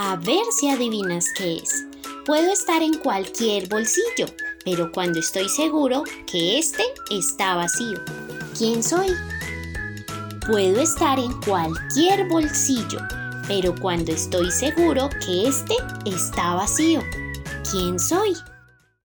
A ver si adivinas qué es. Puedo estar en cualquier bolsillo, pero cuando estoy seguro que este está vacío. ¿Quién soy? Puedo estar en cualquier bolsillo, pero cuando estoy seguro que este está vacío. ¿Quién soy?